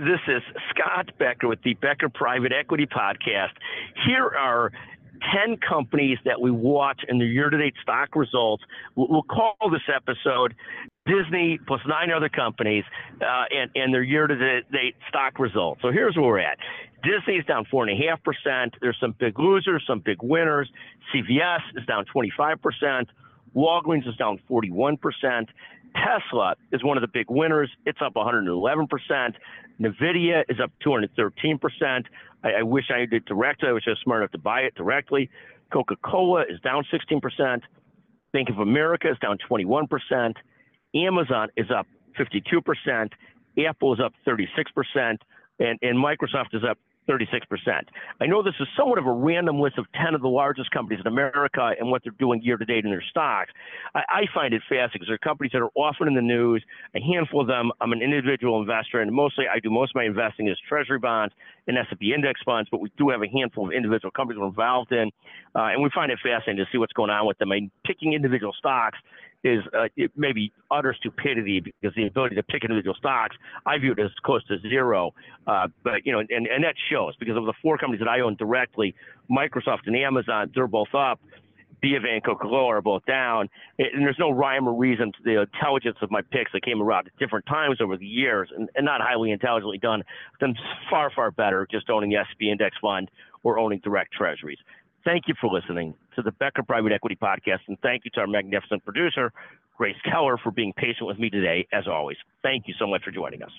This is Scott Becker with the Becker Private Equity Podcast. Here are 10 companies that we watch in the year to date stock results. We'll call this episode Disney plus nine other companies uh, and, and their year to date stock results. So here's where we're at. Disney is down 4.5%. There's some big losers, some big winners. CVS is down 25%. Walgreens is down 41%. Tesla is one of the big winners. It's up 111%. NVIDIA is up 213%. I, I wish I did directly. I wish I was smart enough to buy it directly. Coca Cola is down 16%. Bank of America is down 21%. Amazon is up 52%. Apple is up 36%. And, and Microsoft is up 36%. I know this is somewhat of a random list of 10 of the largest companies in America and what they're doing year to date in their stocks. I, I find it fascinating because they're companies that are often in the news. A handful of them, I'm an individual investor, and mostly I do most of my investing is treasury bonds and S&P index funds, but we do have a handful of individual companies we're involved in, uh, and we find it fascinating to see what's going on with them. I mean, picking individual stocks is uh, maybe utter stupidity because the ability to pick individual stocks, I view it as close to zero. Uh, but you know, and, and that shows because of the four companies that I own directly, Microsoft and Amazon, they're both up. B of A and Coca-Cola are both down, and there's no rhyme or reason to the intelligence of my picks that came around at different times over the years, and, and not highly intelligently done. Then far, far better just owning the S&P index fund or owning direct treasuries. Thank you for listening to the Becker Private Equity Podcast, and thank you to our magnificent producer, Grace Keller, for being patient with me today, as always. Thank you so much for joining us.